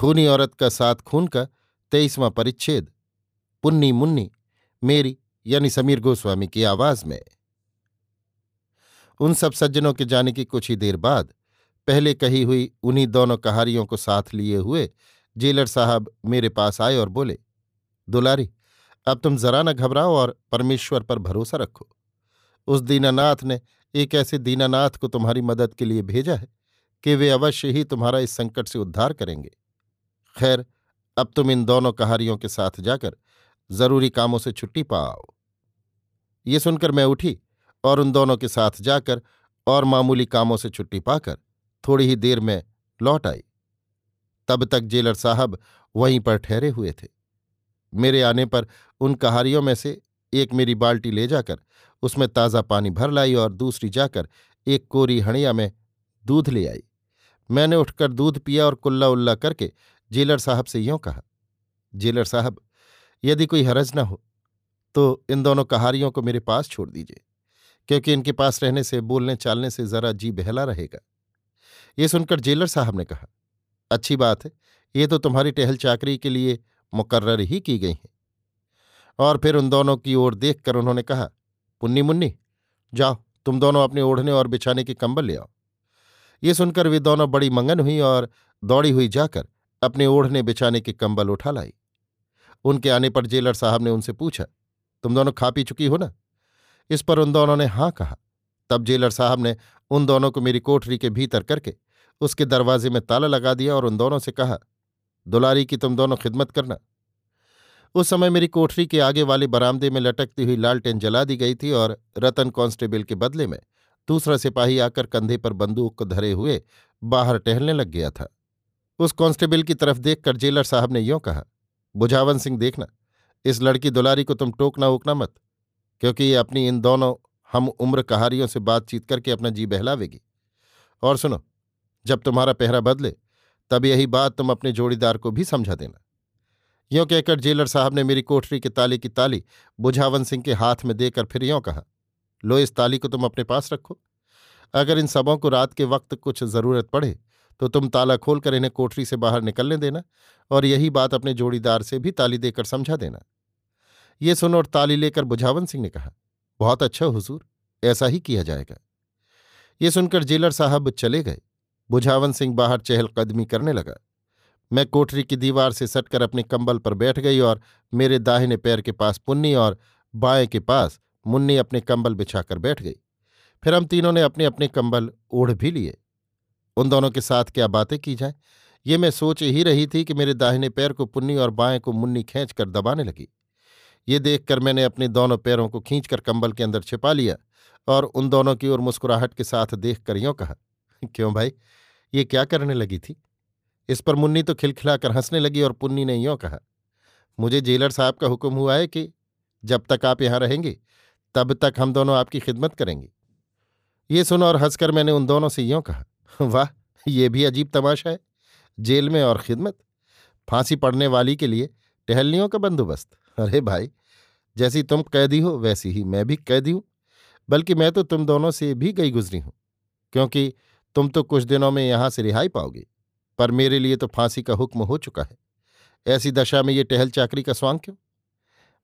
खूनी औरत का साथ खून का तेईसवां परिच्छेद। पुन्नी मुन्नी, मेरी यानी समीर गोस्वामी की आवाज़ में। उन सब सज्जनों के जाने की कुछ ही देर बाद, पहले कही हुई उन्हीं दोनों कहारियों को साथ लिए हुए जेलर साहब मेरे पास आए और बोले, दुलारी, अब तुम जरा न घबराओ और परमेश्वर पर भरोसा रखो। उस दीनानाथ ने एक ऐसे दीनानाथ को तुम्हारी मदद के लिए भेजा है कि वे अवश्य ही तुम्हारा इस संकट से उद्धार करेंगे। खैर, अब तुम इन दोनों कहारियों के साथ जाकर ज़रूरी कामों से छुट्टी पाओ। ये सुनकर मैं उठी और उन दोनों के साथ जाकर और मामूली कामों से छुट्टी पाकर थोड़ी ही देर में लौट आई। तब तक जेलर साहब वहीं पर ठहरे हुए थे। मेरे आने पर उन कहारियों में से एक मेरी बाल्टी ले जाकर उसमें ताज़ा पानी भर लाई और दूसरी जाकर एक कोरी हणिया में दूध ले आई। मैंने उठकर दूध पिया और कुल्ला उल्ला करके जेलर साहब से यों कहा, जेलर साहब, यदि कोई हरज न हो तो इन दोनों कहारियों को मेरे पास छोड़ दीजिए, क्योंकि इनके पास रहने से, बोलने चालने से जरा जी बहला रहेगा। ये सुनकर जेलर साहब ने कहा, अच्छी बात है, ये तो तुम्हारी टहल चाकरी के लिए मुकर्र ही की गई हैं। और फिर उन दोनों की ओर देखकर उन्होंने कहा, पुन्नी मुन्नी, जाओ, तुम दोनों अपने ओढ़ने और बिछाने के कंबल ले आओ। ये सुनकर वे दोनों बड़ी मंगन हुई और दौड़ी हुई जाकर अपने ओढ़ने बिछाने के कंबल उठा लाई। उनके आने पर जेलर साहब ने उनसे पूछा, तुम दोनों खा पी चुकी हो ना? इस पर उन दोनों ने हाँ कहा। तब जेलर साहब ने उन दोनों को मेरी कोठरी के भीतर करके उसके दरवाजे में ताला लगा दिया और उन दोनों से कहा, दुलारी की तुम दोनों खिदमत करना। उस समय मेरी कोठरी के आगे वाले बरामदे में लटकती हुई लालटेन जला दी गई थी और रतन कांस्टेबल के बदले में दूसरा सिपाही आकर कंधे पर बंदूक को धरे हुए बाहर टहलने लग गया था। उस कांस्टेबल की तरफ़ देखकर जेलर साहब ने यों कहा, बुझावन सिंह देखना, इस लड़की दुलारी को तुम टोकना ओकना मत, क्योंकि ये अपनी इन दोनों हम उम्र कहारियों से बातचीत करके अपना जी बहलावेगी। और सुनो, जब तुम्हारा पहरा बदले, तब यही बात तुम अपने जोड़ीदार को भी समझा देना। यों कहकर जेलर साहब ने मेरी कोठरी के ताले की ताली बुझावन सिंह के हाथ में देकर फिर यों कहा, लो, इस ताली को तुम अपने पास रखो। अगर इन सबों को रात के वक्त कुछ ज़रूरत पड़े तो तुम ताला खोलकर इन्हें कोठरी से बाहर निकलने देना और यही बात अपने जोड़ीदार से भी ताली देकर समझा देना। ये सुन और ताली लेकर बुझावन सिंह ने कहा, बहुत अच्छा हुजूर, ऐसा ही किया जाएगा। ये सुनकर जेलर साहब चले गए। बुझावन सिंह बाहर चहलकदमी करने लगा। मैं कोठरी की दीवार से सटकर अपने कंबल पर बैठ गई और मेरे दाहिने पैर के पास पुन्नी और बाएँ के पास मुन्नी अपने कंबल बिछाकर बैठ गई। फिर हम तीनों ने अपने अपने कंबल ओढ़ भी लिए। उन दोनों के साथ क्या बातें की जाए? ये मैं सोच ही रही थी कि मेरे दाहिने पैर को पुन्नी और बाएँ को मुन्नी खींच कर दबाने लगी। ये देखकर मैंने अपने दोनों पैरों को खींचकर कंबल के अंदर छिपा लिया और उन दोनों की ओर मुस्कुराहट के साथ देख कर यों कहा, क्यों भाई, ये क्या करने लगी थी? इस पर मुन्नी तो खिलखिलाकर हंसने लगी और पुन्नी ने यों कहा, मुझे जेलर साहब का हुक्म हुआ है कि जब तक आप यहाँ रहेंगे, तब तक हम दोनों आपकी खिदमत करेंगे। ये सुनो और हंसकर मैंने उन दोनों से यों कहा वाह, ये भी अजीब तमाशा है। जेल में और खिदमत। फांसी पड़ने वाली के लिए टहलनियों का बंदोबस्त। अरे भाई, जैसी तुम कैदी हो, वैसी ही मैं भी कैदी हूँ। बल्कि मैं तो तुम दोनों से भी गई गुजरी हूँ, क्योंकि तुम तो कुछ दिनों में यहाँ से रिहाई पाओगे, पर मेरे लिए तो फांसी का हुक्म हो चुका है। ऐसी दशा में ये टहल चाकरी का स्वांग क्यों?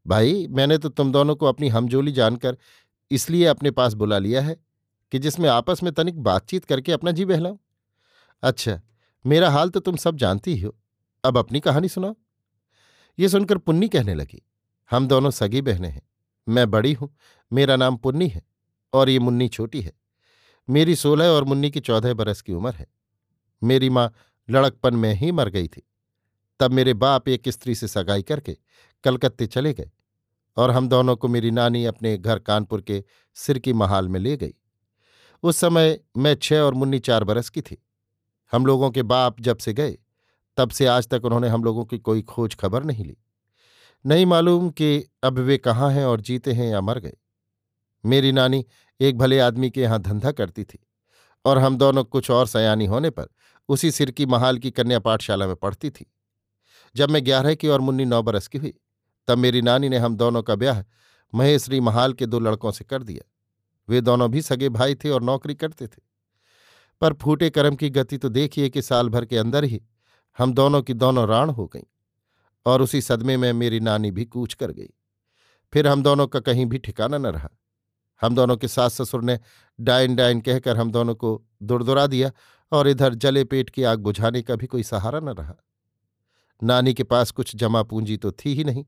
भाई, मैंने तो तुम दोनों को अपनी हमजोली जानकर इसलिए अपने पास बुला लिया है कि जिसमें आपस में तनिक बातचीत करके अपना जी बहलाऊं? अच्छा मेरा हाल तो तुम सब जानती ही अब अपनी कहानी सुनाओ। ये सुनकर पुन्नी कहने लगी, हम दोनों सगी बहनें हैं। मैं बड़ी हूँ, मेरा नाम पुन्नी है, और ये मुन्नी छोटी है। मेरी सोलह और मुन्नी की चौदह बरस की उम्र है। मेरी माँ लड़कपन में ही मर गई थी। तब मेरे बाप एक स्त्री से सगाई करके कलकत्ते चले गए, और हम दोनों को मेरी नानी अपने घर कानपुर के सिरकी महाल में ले गई। उस समय मैं छह और मुन्नी चार बरस की थी। हम लोगों के बाप जब से गए, तब से आज तक उन्होंने हम लोगों की कोई खोज खबर नहीं ली। नहीं मालूम कि अब वे कहाँ हैं और जीते हैं या मर गए। मेरी नानी एक भले आदमी के यहाँ धंधा करती थी और हम दोनों कुछ और सयानी होने पर उसी सिर की महाल की कन्या पाठशाला में पढ़ती थी। जब मैं ग्यारह की और मुन्नी नौ बरस की हुई, तब मेरी नानी ने हम दोनों का ब्याह महेश्वरी महाल के दो लड़कों से कर दिया। वे दोनों भी सगे भाई थे और नौकरी करते थे। पर फूटे कर्म की गति तो देखिए कि साल भर के अंदर ही हम दोनों की दोनों राण हो गईं और उसी सदमे में मेरी नानी भी कूच कर गई। फिर हम दोनों का कहीं भी ठिकाना न रहा। हम दोनों के सास ससुर ने डाइन डाइन कहकर हम दोनों को दुड़दुरा दिया और इधर जले पेट की आग बुझाने का भी कोई सहारा न रहा। नानी के पास कुछ जमा पूंजी तो थी ही नहीं।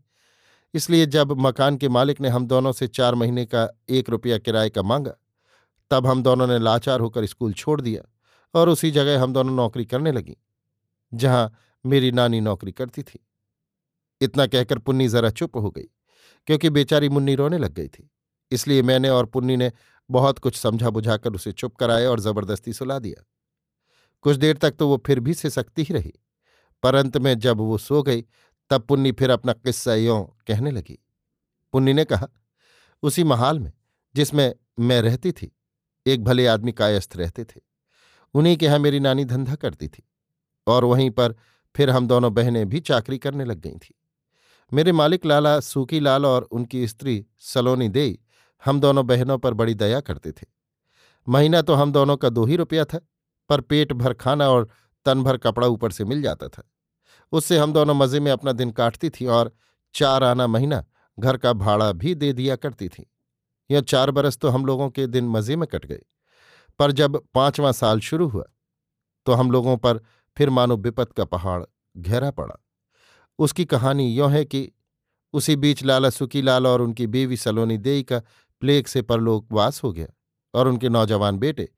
इसलिए जब मकान के मालिक ने हम दोनों से चार महीने का एक रुपया किराए का मांगा, तब हम दोनों ने लाचार होकर स्कूल छोड़ दिया और उसी जगह हम दोनों नौकरी करने लगी, जहाँ मेरी नानी नौकरी करती थी। इतना कहकर पुन्नी जरा चुप हो गई, क्योंकि बेचारी मुन्नी रोने लग गई थी। इसलिए मैंने और पुन्नी ने बहुत कुछ समझा बुझाकर उसे चुप कराया और ज़बरदस्ती सुला दिया। कुछ देर तक तो वो फिर भी से सकती ही रही पर अंत में जब वो सो गई तब पुन्नी फिर अपना किस्सा यों कहने लगी। पुन्नी ने कहा, उसी महाल में, जिसमें मैं रहती थी, एक भले आदमी कायस्थ रहते थे, उन्हीं के यहाँ मेरी नानी धंधा करती थी, और वहीं पर फिर हम दोनों बहनें भी चाकरी करने लग गई थी। मेरे मालिक लाला सूकी लाल और उनकी स्त्री सलोनी देई हम दोनों बहनों पर बड़ी दया करते थे। महीना तो हम दोनों का दो ही रुपया था, पर पेट भर खाना और तन भर कपड़ा ऊपर से मिल जाता था। उससे हम दोनों मज़े में अपना दिन काटती थी और चार आना महीना घर का भाड़ा भी दे दिया करती थी। यह चार बरस तो हम लोगों के दिन मज़े में कट गए। पर जब पांचवां साल शुरू हुआ तो हम लोगों पर फिर मानो विपत का पहाड़ घेरा पड़ा। उसकी कहानी यों है कि उसी बीच लाला सुकीलाल और उनकी बीवी सलोनी देई का प्लेग से परलोकवास हो गया और उनके नौजवान बेटे,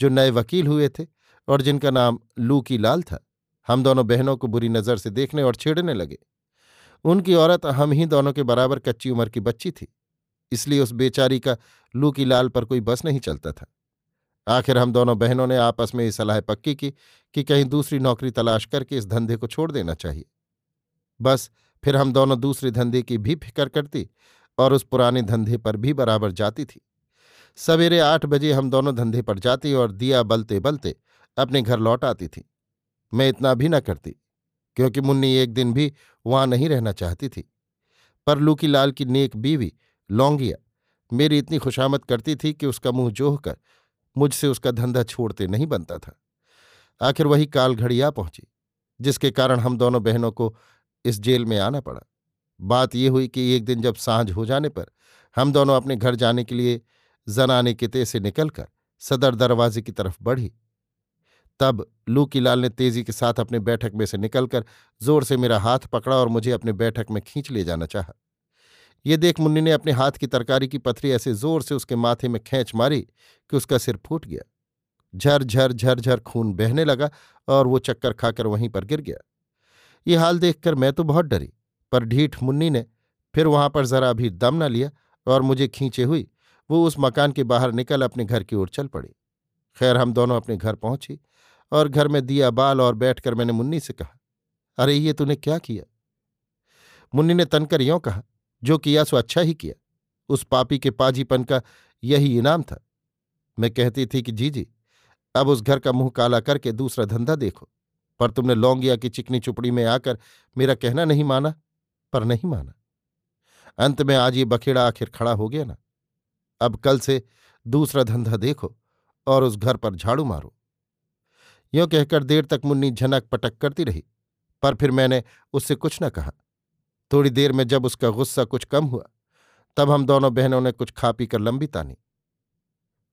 जो नए वकील हुए थे और जिनका नाम लूकी लाल था हम दोनों बहनों को बुरी नज़र से देखने और छेड़ने लगे। उनकी औरत हम ही दोनों के बराबर कच्ची उम्र की बच्ची थी, इसलिए उस बेचारी का लू की लाल पर कोई बस नहीं चलता था। आखिर हम दोनों बहनों ने आपस में ये सलाह पक्की की कि कहीं दूसरी नौकरी तलाश करके इस धंधे को छोड़ देना चाहिए। बस फिर हम दोनों दूसरे धंधे की भी फ़िक्र करती और उस पुराने धंधे पर भी बराबर जाती थी। सवेरे आठ बजे हम दोनों धंधे पर जाती और दिया बलते बलते अपने घर लौट आती थी। मैं इतना भी न करती, क्योंकि मुन्नी एक दिन भी वहाँ नहीं रहना चाहती थी। पर लूकी लाल की नेक बीवी, लौंगिया, मेरी इतनी खुशामद करती थी कि उसका मुँह जोह कर मुझसे उसका धंधा छोड़ते नहीं बनता था। आखिर वही काल घड़ी आ पहुँची, जिसके कारण हम दोनों बहनों को इस जेल में आना पड़ा। बात यह हुई कि एक दिन जब साँझ हो जाने पर हम दोनों अपने घर जाने के लिए जनाने किते से निकलकर सदर दरवाजे की तरफ़ बढ़ी। तब लूकीलाल ने तेज़ी के साथ अपने बैठक में से निकलकर ज़ोर से मेरा हाथ पकड़ा और मुझे अपने बैठक में खींच ले जाना चाहा। ये देख मुन्नी ने अपने हाथ की तरकारी की पथरी ऐसे ज़ोर से उसके माथे में खींच मारी कि उसका सिर फूट गया। झर झर झर झर खून बहने लगा और वो चक्कर खाकर वहीं पर गिर गया। ये हाल देखकर मैं तो बहुत डरी, पर ढीठ मुन्नी ने फिर वहाँ पर जरा भी दम न लिया और मुझे खींचे हुई वो उस मकान के बाहर निकल अपने घर की ओर चल पड़ी। खैर, हम दोनों अपने घर पहुँची और घर में दिया बाल और बैठकर मैंने मुन्नी से कहा, अरे, ये तूने क्या किया? मुन्नी ने तनकर यों कहा, जो किया सो अच्छा ही किया। उस पापी के पाजीपन का यही इनाम था। मैं कहती थी कि, जी अब उस घर का मुँह काला करके दूसरा धंधा देखो। पर तुमने लौंगिया की चिकनी चुपड़ी में आकर मेरा कहना नहीं माना, पर नहीं माना। अंत में आज ये बखेड़ा आखिर खड़ा हो गया ना। अब कल से दूसरा धंधा देखो और उस घर पर झाड़ू मारो। यों कहकर देर तक मुन्नी झनक पटक करती रही, पर फिर मैंने उससे कुछ न कहा। थोड़ी देर में जब उसका गुस्सा कुछ कम हुआ, तब हम दोनों बहनों ने कुछ खा पी कर लंबी तानी।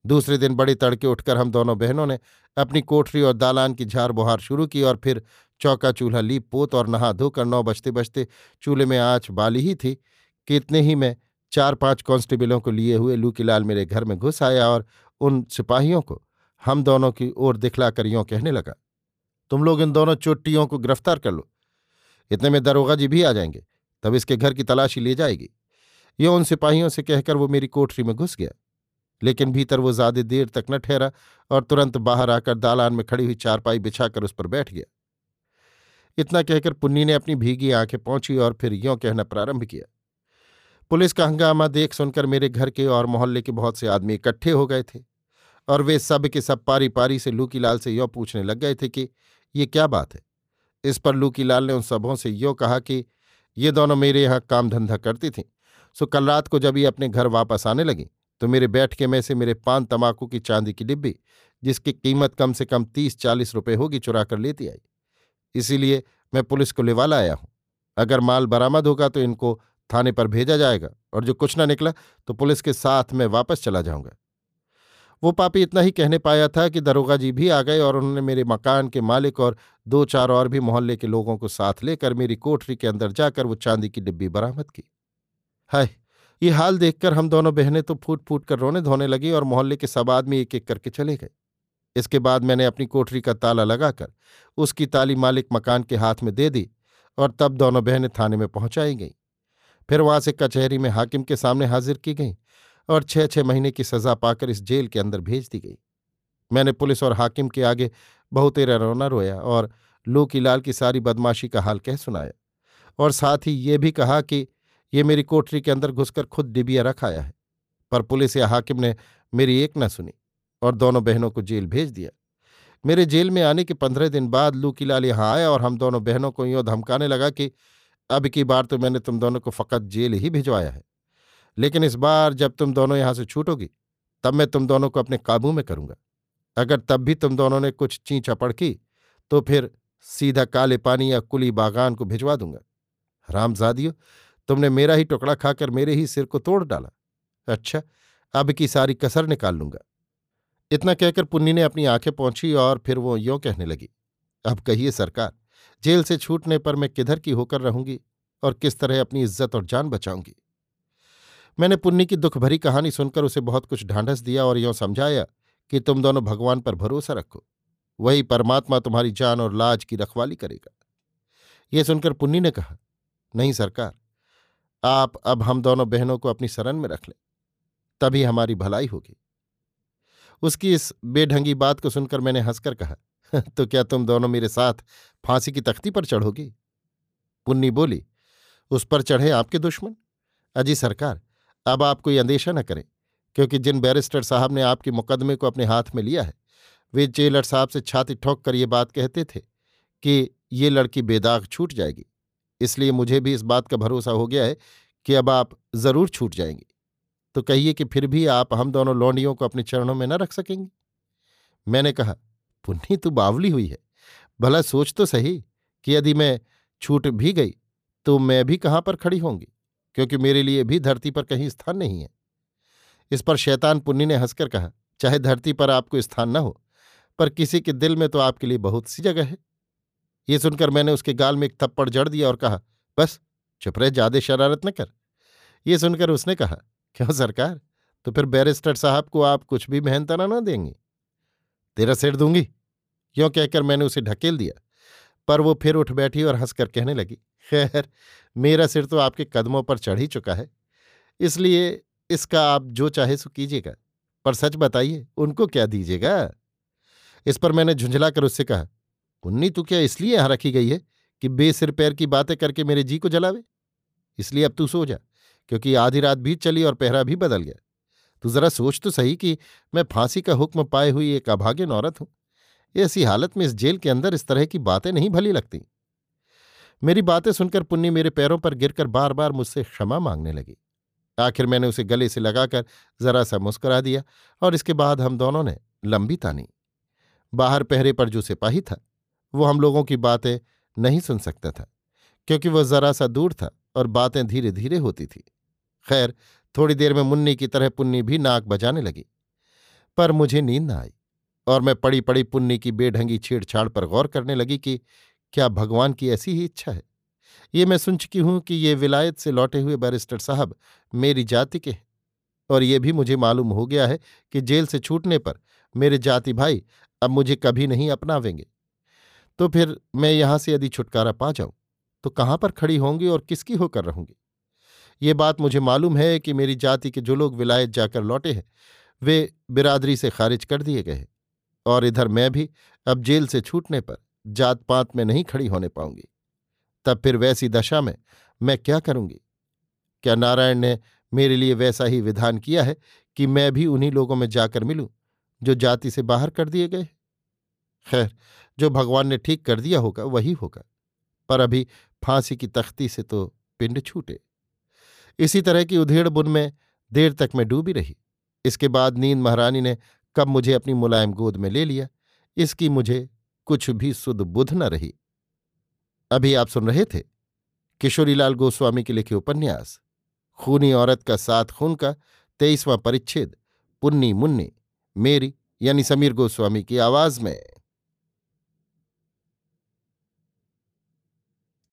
दूसरे दिन बड़े तड़के उठकर हम दोनों बहनों ने अपनी कोठरी और दालान की झार बुहार शुरू की और फिर चौका चूल्हा लीप पोत और नहा धोकर नौ बजते बजते चूल्हे में आँच बाली ही थी कि इतने ही में चार पाँच कांस्टेबलों को लिए हुए लूकीलाल मेरे घर में घुस आया और उन सिपाहियों को हम दोनों की ओर दिखलाकर यों कहने लगा, तुम लोग इन दोनों चोटियों को गिरफ़्तार कर लो। इतने में दरोगा जी भी आ जाएँगे, तब इसके घर की तलाशी ले जाएगी। यो उन सिपाहियों से कहकर वो मेरी कोठरी में घुस गया। लेकिन भीतर वो ज़्यादा देर तक न ठहरा और तुरंत बाहर आकर दालान में खड़ी हुई चारपाई बिछाकर उस पर बैठ गया। इतना कहकर पुन्नी ने अपनी भीगी आँखें पहुँची और फिर यों कहना प्रारंभ किया पुलिस का हंगामा देख सुनकर मेरे घर के और मोहल्ले के बहुत से आदमी इकट्ठे हो गए थे और वे सब के सब पारी पारी से लूकीलाल से यो पूछने लग गए थे कि ये क्या बात है? इस पर लूकीलाल ने उन सबों से यो कहा कि ये दोनों मेरे यहाँ काम धंधा करती थीं। सो कल रात को जब ये अपने घर वापस आने लगी तो मेरे बैठ के में से मेरे पान तमाकू की चांदी की डिब्बी, जिसकी कीमत कम से कम तीस चालीस रुपये होगी, चुरा कर लेती आई। इसीलिए मैं पुलिस को लेवा लाया हूँ। अगर माल बरामद होगा तो इनको थाने पर भेजा जाएगा और जो कुछ ना निकला तो पुलिस के साथ मैं वापस चला जाऊँगा। वो पापी इतना ही कहने पाया था कि दरोगा जी भी आ गए और उन्होंने मेरे मकान के मालिक और दो चार और भी मोहल्ले के लोगों को साथ लेकर मेरी कोठरी के अंदर जाकर वो चांदी की डिब्बी बरामद की। हाय, ये हाल देखकर हम दोनों बहनें तो फूट फूट कर रोने धोने लगी और मोहल्ले के सब आदमी एक एक करके चले गए। इसके बाद मैंने अपनी कोठरी का ताला लगाकर उसकी ताली मालिक मकान के हाथ में दे दी और तब दोनों बहनें थाने में पहुंचाई गईं। फिर वहाँ से कचहरी में हाकिम के सामने हाजिर की गई और छह छह महीने की सजा पाकर इस जेल के अंदर भेज दी गई। मैंने पुलिस और हाकिम के आगे बहुतेरा रोना रोया और लूकीलाल की सारी बदमाशी का हाल कह सुनाया और साथ ही ये भी कहा कि ये मेरी कोठरी के अंदर घुसकर खुद डिबिया रखाया है, पर पुलिस या हाकिम ने मेरी एक न सुनी और दोनों बहनों को जेल भेज दिया। मेरे जेल में आने के पंद्रह दिन बाद लूकीलाल यहाँ आया और हम दोनों बहनों को यूँ धमकाने लगा कि अब की बार तो मैंने तुम दोनों को फ़कत जेल ही भिजवाया है। लेकिन इस बार जब तुम दोनों यहाँ से छूटोगी, तब मैं तुम दोनों को अपने काबू में करूँगा। अगर तब भी तुम दोनों ने कुछ ची चपड़ की तो फिर सीधा काले पानी या कुली बागान को भिजवा दूँगा। रामजादियो, तुमने मेरा ही टुकड़ा खाकर मेरे ही सिर को तोड़ डाला। अच्छा अब की सारी कसर निकाल लूँगा। इतना कहकर पुन्नी ने अपनी आँखें पहुँची और फिर वो यों कहने लगी, अब कहिए सरकार जेल से छूटने पर मैं किधर की होकर रहूँगी और किस तरह अपनी इज़्ज़त और जान बचाऊँगी? मैंने पुन्नी की दुख भरी कहानी सुनकर उसे बहुत कुछ ढांढस दिया और यों समझाया कि तुम दोनों भगवान पर भरोसा रखो, वही परमात्मा तुम्हारी जान और लाज की रखवाली करेगा। ये सुनकर पुन्नी ने कहा, नहीं सरकार, आप अब हम दोनों बहनों को अपनी शरण में रख लें, तभी हमारी भलाई होगी। उसकी इस बेढंगी बात को सुनकर मैंने हंसकर कहा तो क्या तुम दोनों मेरे साथ फांसी की तख्ती पर चढ़ोगी? पुन्नी बोली, उस पर चढ़े आपके दुश्मन। अजी सरकार, अब आप कोई अंदेशा न करें, क्योंकि जिन बैरिस्टर साहब ने आपके मुकदमे को अपने हाथ में लिया है, वे जेलर साहब से छाती ठोक कर ये बात कहते थे कि ये लड़की बेदाग छूट जाएगी। इसलिए मुझे भी इस बात का भरोसा हो गया है कि अब आप ज़रूर छूट जाएँगी। तो कहिए कि फिर भी आप हम दोनों लौंडियों को अपने चरणों में न रख सकेंगे? मैंने कहा पुन्नी तो बावली हुई है। भला सोच तो सही कि यदि मैं छूट भी गई तो मैं भी कहाँ पर खड़ी होंगी? क्योंकि मेरे लिए भी धरती पर कहीं स्थान नहीं है। इस पर शैतान पुन्नी ने हंसकर कहा, चाहे धरती पर आपको स्थान न हो, पर किसी के दिल में तो आपके लिए बहुत सी जगह है। ये सुनकर मैंने उसके गाल में एक थप्पड़ जड़ दिया और कहा, बस, चुप रहे, ज़्यादा शरारत न कर। ये सुनकर उसने कहा, क्यों सरकार? तो फिर बैरिस्टर साहब को आप कुछ भी मेहनतना ना देंगे। तेरा सिर दूँगी। क्यों कहकर मैंने उसे ढकेल दिया। पर वो फिर उठ बैठी और हंसकर कहने लगी, खैर, मेरा सिर तो आपके कदमों पर चढ़ ही चुका है। इसलिए इसका आप जो चाहे सो कीजिएगा। पर सच बताइए, उनको क्या दीजिएगा? इस पर मैंने झुंझलाकर उससे कहा पुन्नी तू क्या इसलिए यहाँ रखी गई है कि बेसिर पैर की बातें करके मेरे जी को जलावे? इसलिए अब तू सो जा, क्योंकि आधी रात भी चली और पहरा भी बदल गया। तू जरा सोच तो सही कि मैं फांसी का हुक्म पाए हुई एक अभाग्यन औरत हूँ। ऐसी हालत में इस जेल के अंदर इस तरह की बातें नहीं भली लगती। मेरी बातें सुनकर पुन्नी मेरे पैरों पर गिरकर बार बार मुझसे क्षमा मांगने लगी। आखिर मैंने उसे गले से लगाकर जरा सा मुस्कुरा दिया और इसके बाद हम दोनों ने लंबी तानी। बाहर पहरे पर जो सिपाही था, वो हम लोगों की बातें नहीं सुन सकता था, क्योंकि वह जरा सा दूर था और बातें धीरे धीरे होती थी। खैर, थोड़ी देर में मुन्नी की तरह पुन्नी भी नाक बजाने लगी, पर मुझे नींद न आई। और मैं पड़ी पड़ी पुन्नी की बेढंगी छेड़छाड़ पर गौर करने लगी कि क्या भगवान की ऐसी ही इच्छा है? ये मैं सुन चुकी हूँ कि ये विलायत से लौटे हुए बैरिस्टर साहब मेरी जाति के हैं। और ये भी मुझे मालूम हो गया है कि जेल से छूटने पर मेरे जाति भाई अब मुझे कभी नहीं अपनावेंगे। तो फिर मैं यहाँ से यदि छुटकारा पा जाऊँ तो कहाँ पर खड़ी होंगी और किसकी होकर रहूँगी? ये बात मुझे मालूम है कि मेरी जाति के जो लोग विलायत जाकर लौटे हैं, वे बिरादरी से खारिज कर दिए गए और इधर मैं भी अब जेल से छूटने पर जात पात में नहीं खड़ी होने पाऊँगी। तब फिर वैसी दशा में मैं क्या करूँगी? क्या नारायण ने मेरे लिए वैसा ही विधान किया है कि मैं भी उन्हीं लोगों में जाकर मिलूं, जो जाति से बाहर कर दिए गए खैर, जो भगवान ने ठीक कर दिया होगा, वही होगा। पर अभी फांसी की तख्ती से तो पिंड छूटे। इसी तरह की उधेड़ बुन में देर तक मैं डूबी रही। इसके बाद नींद महारानी ने कब मुझे अपनी मुलायम गोद में ले लिया, इसकी मुझे कुछ भी सुध बुध न रही। अभी आप सुन रहे थे किशोरीलाल गोस्वामी के लिखे उपन्यास, खूनी औरत का साथ खून का तेईसवां परिच्छेद, पुन्नी मुन्नी, मेरी यानी समीर गोस्वामी की आवाज़ में।